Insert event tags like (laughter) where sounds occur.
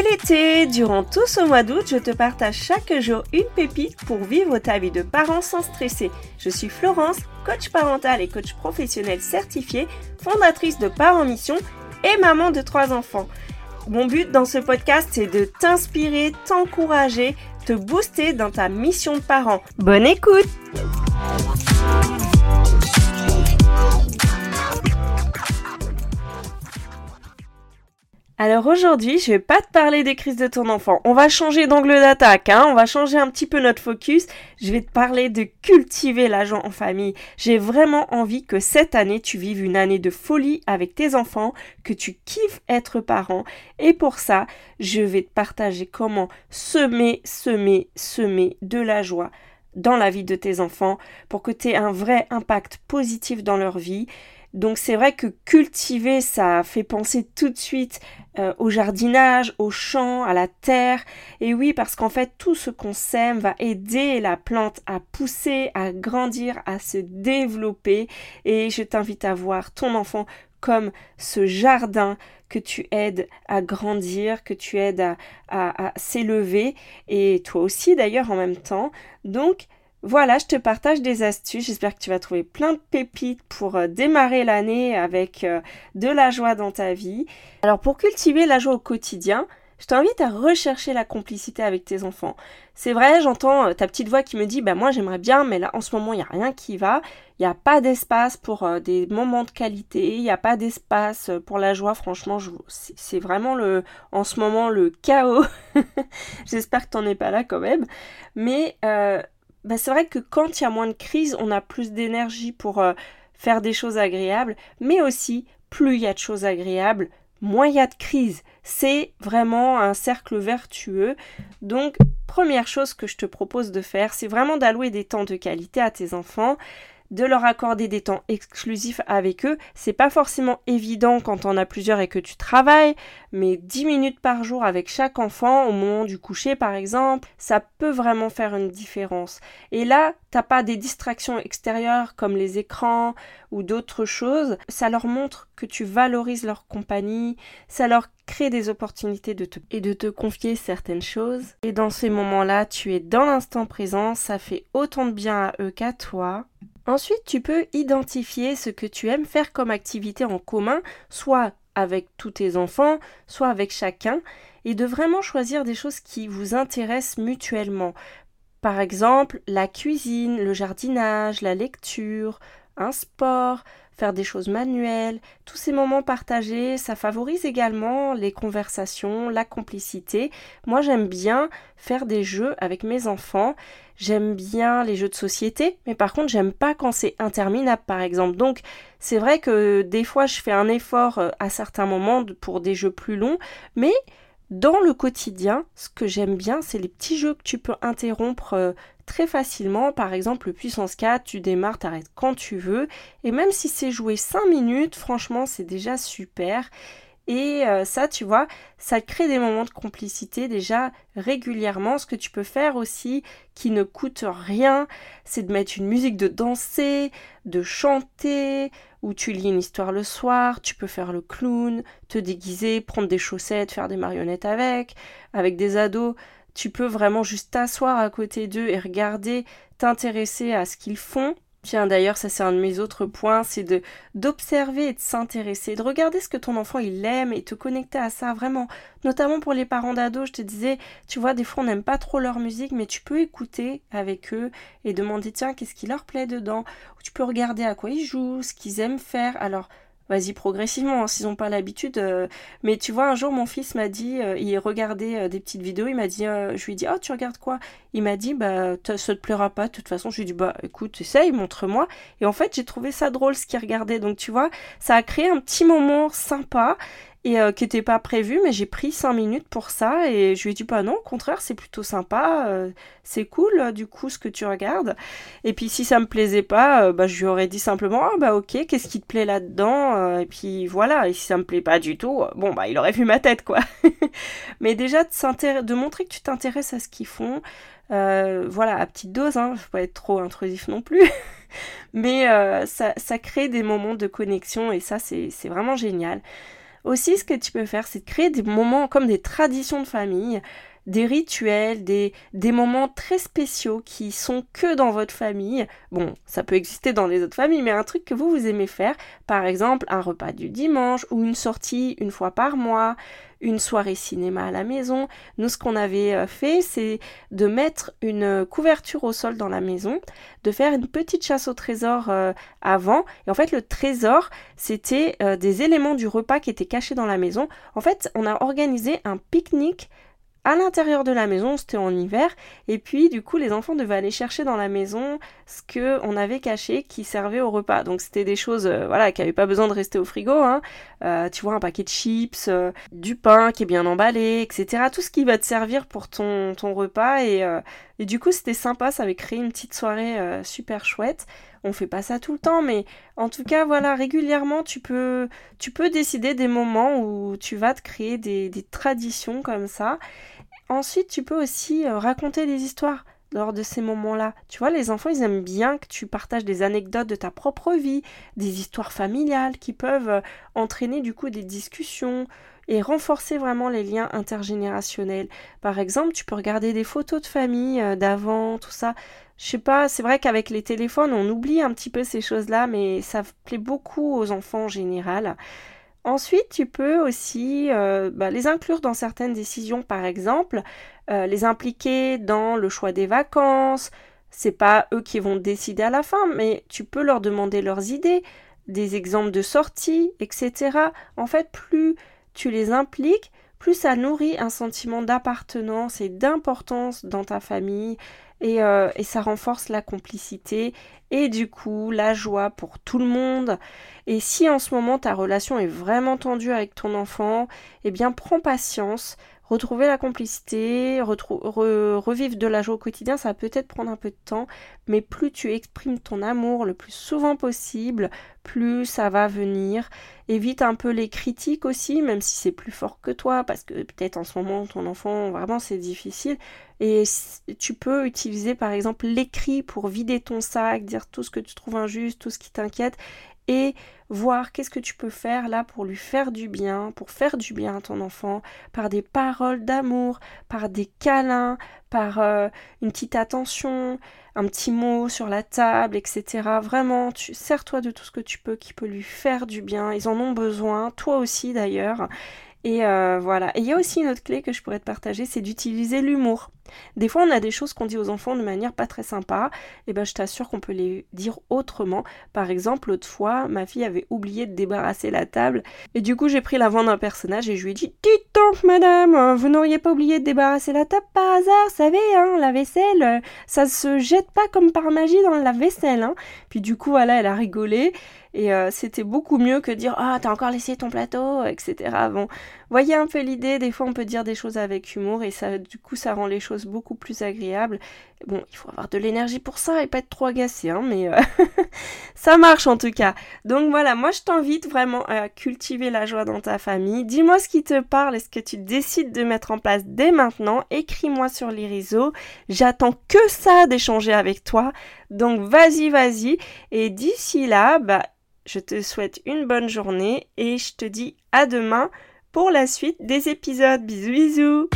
l'été, durant tout ce mois d'août, je te partage chaque jour une pépite pour vivre ta vie de parent sans stresser. Je suis Florence, coach parental et coach professionnel certifié, fondatrice de Parents Mission et maman de trois enfants. Mon but dans ce podcast, c'est de t'inspirer, t'encourager, te booster dans ta mission de parent. Bonne écoute Alors aujourd'hui, je vais pas te parler des crises de ton enfant. On va changer d'angle d'attaque, hein. On va changer un petit peu notre focus. Je vais te parler de cultiver la joie en famille. J'ai vraiment envie que cette année, tu vives une année de folie avec tes enfants, que tu kiffes être parent. Et pour ça, je vais te partager comment semer, semer, semer de la joie dans la vie de tes enfants pour que tu aies un vrai impact positif dans leur vie donc c'est vrai que cultiver, ça fait penser tout de suite euh, au jardinage, au champ, à la terre. Et oui, parce qu'en fait, tout ce qu'on sème va aider la plante à pousser, à grandir, à se développer. Et je t'invite à voir ton enfant comme ce jardin que tu aides à grandir, que tu aides à, à, à s'élever, et toi aussi d'ailleurs en même temps. Donc, voilà, je te partage des astuces. J'espère que tu vas trouver plein de pépites pour euh, démarrer l'année avec euh, de la joie dans ta vie. Alors pour cultiver la joie au quotidien, je t'invite à rechercher la complicité avec tes enfants. C'est vrai, j'entends euh, ta petite voix qui me dit bah moi j'aimerais bien mais là en ce moment il n'y a rien qui va. Il n'y a pas d'espace pour des moments de qualité, il n'y a pas d'espace pour la joie. Franchement, c'est vraiment le en ce moment le chaos. (laughs) J'espère que tu n'en es pas là quand même. Mais bah, c'est vrai que quand il y a moins de crise, on a plus d'énergie pour euh, faire des choses agréables, mais aussi plus il y a de choses agréables, moins il y a de crise. C'est vraiment un cercle vertueux. Donc, première chose que je te propose de faire, c'est vraiment d'allouer des temps de qualité à tes enfants de leur accorder des temps exclusifs avec eux. C'est pas forcément évident quand on a plusieurs et que tu travailles, mais 10 minutes par jour avec chaque enfant au moment du coucher par exemple, ça peut vraiment faire une différence. Et là, t'as pas des distractions extérieures comme les écrans ou d'autres choses, ça leur montre que tu valorises leur compagnie, ça leur crée des opportunités de te et de te confier certaines choses. Et dans ces moments-là, tu es dans l'instant présent, ça fait autant de bien à eux qu'à toi. Ensuite, tu peux identifier ce que tu aimes faire comme activité en commun, soit avec tous tes enfants, soit avec chacun, et de vraiment choisir des choses qui vous intéressent mutuellement. Par exemple, la cuisine, le jardinage, la lecture, un sport, faire des choses manuelles, tous ces moments partagés, ça favorise également les conversations, la complicité. Moi j'aime bien faire des jeux avec mes enfants, j'aime bien les jeux de société, mais par contre j'aime pas quand c'est interminable par exemple. Donc c'est vrai que des fois je fais un effort euh, à certains moments pour des jeux plus longs, mais dans le quotidien, ce que j'aime bien, c'est les petits jeux que tu peux interrompre euh, très facilement. Par exemple, le puissance 4, tu démarres, t'arrêtes quand tu veux. Et même si c'est joué 5 minutes, franchement, c'est déjà super. Et euh, ça, tu vois, ça crée des moments de complicité déjà régulièrement. Ce que tu peux faire aussi, qui ne coûte rien, c'est de mettre une musique de danser, de chanter, ou tu lis une histoire le soir, tu peux faire le clown, te déguiser, prendre des chaussettes, faire des marionnettes avec, avec des ados. Tu peux vraiment juste t'asseoir à côté d'eux et regarder, t'intéresser à ce qu'ils font Tiens, d'ailleurs, ça c'est un de mes autres points, c'est de d'observer et de s'intéresser, de regarder ce que ton enfant il aime et te connecter à ça vraiment. Notamment pour les parents d'ados, je te disais, tu vois, des fois on n'aime pas trop leur musique, mais tu peux écouter avec eux et demander tiens qu'est-ce qui leur plaît dedans? Ou tu peux regarder à quoi ils jouent, ce qu'ils aiment faire. Alors vas-y progressivement, hein, s'ils n'ont pas l'habitude. Euh, mais tu vois, un jour, mon fils m'a dit, euh, il regardait euh, des petites vidéos, il m'a dit, je lui ai dit, oh, tu regardes quoi? Il m'a dit, bah, ça te plaira pas, de toute façon. Je lui ai dit, bah, écoute, essaye, montre-moi. Et en fait, j'ai trouvé ça drôle ce qu'il regardait. Donc, tu vois, ça a créé un petit moment sympa et euh, qui n'était pas prévu, mais j'ai pris 5 minutes pour ça et je lui ai dit bah non, au contraire, c'est plutôt sympa, euh, c'est cool euh, du coup ce que tu regardes. Et puis si ça me plaisait pas, bah, je lui aurais dit simplement ah bah ok, qu'est-ce qui te plaît là-dedans Et puis voilà, et si ça me plaît pas du tout, bon bah il aurait vu ma tête quoi. (laughs) mais déjà de, de montrer que tu t'intéresses à ce qu'ils font, voilà, à petite dose, hein, faut pas être trop intrusif non plus. (laughs) mais ça, ça crée des moments de connexion et ça c'est vraiment génial. Aussi, ce que tu peux faire, c'est de créer des moments comme des traditions de famille des rituels, des, des moments très spéciaux qui sont que dans votre famille. Bon, ça peut exister dans les autres familles, mais un truc que vous, vous aimez faire, par exemple un repas du dimanche ou une sortie une fois par mois, une soirée cinéma à la maison. Nous, ce qu'on avait euh, fait, c'est de mettre une couverture au sol dans la maison, de faire une petite chasse au trésor euh, avant. Et en fait, le trésor, c'était euh, des éléments du repas qui étaient cachés dans la maison. En fait, on a organisé un pique-nique à l'intérieur de la maison, c'était en hiver, et puis du coup les enfants devaient aller chercher dans la maison ce que on avait caché qui servait au repas. Donc c'était des choses euh, voilà qui n'avaient pas besoin de rester au frigo. Hein. Euh, tu vois un paquet de chips, euh, du pain qui est bien emballé, etc. Tout ce qui va te servir pour ton, ton repas et, et du coup c'était sympa, ça avait créé une petite soirée super chouette. On fait pas ça tout le temps, mais en tout cas, voilà, régulièrement, tu peux, tu peux décider des moments où tu vas te créer des, des traditions comme ça. Ensuite, tu peux aussi raconter des histoires lors de ces moments-là. Tu vois, les enfants, ils aiment bien que tu partages des anecdotes de ta propre vie, des histoires familiales qui peuvent euh, entraîner du coup des discussions et renforcer vraiment les liens intergénérationnels. Par exemple, tu peux regarder des photos de famille euh, d'avant, tout ça. Je sais pas, c'est vrai qu'avec les téléphones, on oublie un petit peu ces choses-là, mais ça plaît beaucoup aux enfants en général. Ensuite, tu peux aussi euh, bah, les inclure dans certaines décisions, par exemple, euh, les impliquer dans le choix des vacances. C'est pas eux qui vont décider à la fin, mais tu peux leur demander leurs idées, des exemples de sorties, etc. En fait, plus tu les impliques, plus ça nourrit un sentiment d'appartenance et d'importance dans ta famille et, euh, et, ça renforce la complicité et du coup la joie pour tout le monde. Et si en ce moment ta relation est vraiment tendue avec ton enfant, eh bien prends patience, retrouver la complicité, revivre de la joie au quotidien, ça va peut-être prendre un peu de temps, mais plus tu exprimes ton amour le plus souvent possible, plus ça va venir. Évite un peu les critiques aussi, même si c'est plus fort que toi, parce que peut-être en ce moment ton enfant vraiment c'est difficile. Et tu peux utiliser par exemple l'écrit pour vider ton sac, dire tout ce que tu trouves injuste, tout ce qui t'inquiète, et voir qu'est-ce que tu peux faire là pour lui faire du bien, pour faire du bien à ton enfant, par des paroles d'amour, par des câlins, par euh, une petite attention, un petit mot sur la table, etc. Vraiment, tu sers-toi de tout ce que tu peux qui peut lui faire du bien. Ils en ont besoin, toi aussi d'ailleurs. Et euh, voilà. Et il y a aussi une autre clé que je pourrais te partager, c'est d'utiliser l'humour. Des fois, on a des choses qu'on dit aux enfants de manière pas très sympa. Et ben, je t'assure qu'on peut les dire autrement. Par exemple, l'autre fois, ma fille avait oublié de débarrasser la table. Et du coup, j'ai pris la voix d'un personnage et je lui ai dit Dites donc, madame, vous n'auriez pas oublié de débarrasser la table par hasard, savez, hein, la vaisselle, ça se jette pas comme par magie dans la vaisselle. Hein. Puis du coup, voilà, elle a rigolé. Et euh, c'était beaucoup mieux que dire Ah, t'as encore laissé ton plateau, etc. Bon, voyez un peu l'idée, des fois on peut dire des choses avec humour et ça, du coup, ça rend les choses beaucoup plus agréables. Bon, il faut avoir de l'énergie pour ça et pas être trop agacé, hein, mais euh, (laughs) ça marche en tout cas. Donc voilà, moi je t'invite vraiment à cultiver la joie dans ta famille. Dis-moi ce qui te parle et ce que tu décides de mettre en place dès maintenant? Écris-moi sur les réseaux. J'attends que ça d'échanger avec toi. Donc vas-y, vas-y. Et d'ici là, bah je te souhaite une bonne journée et je te dis à demain pour la suite des épisodes. Bisous bisous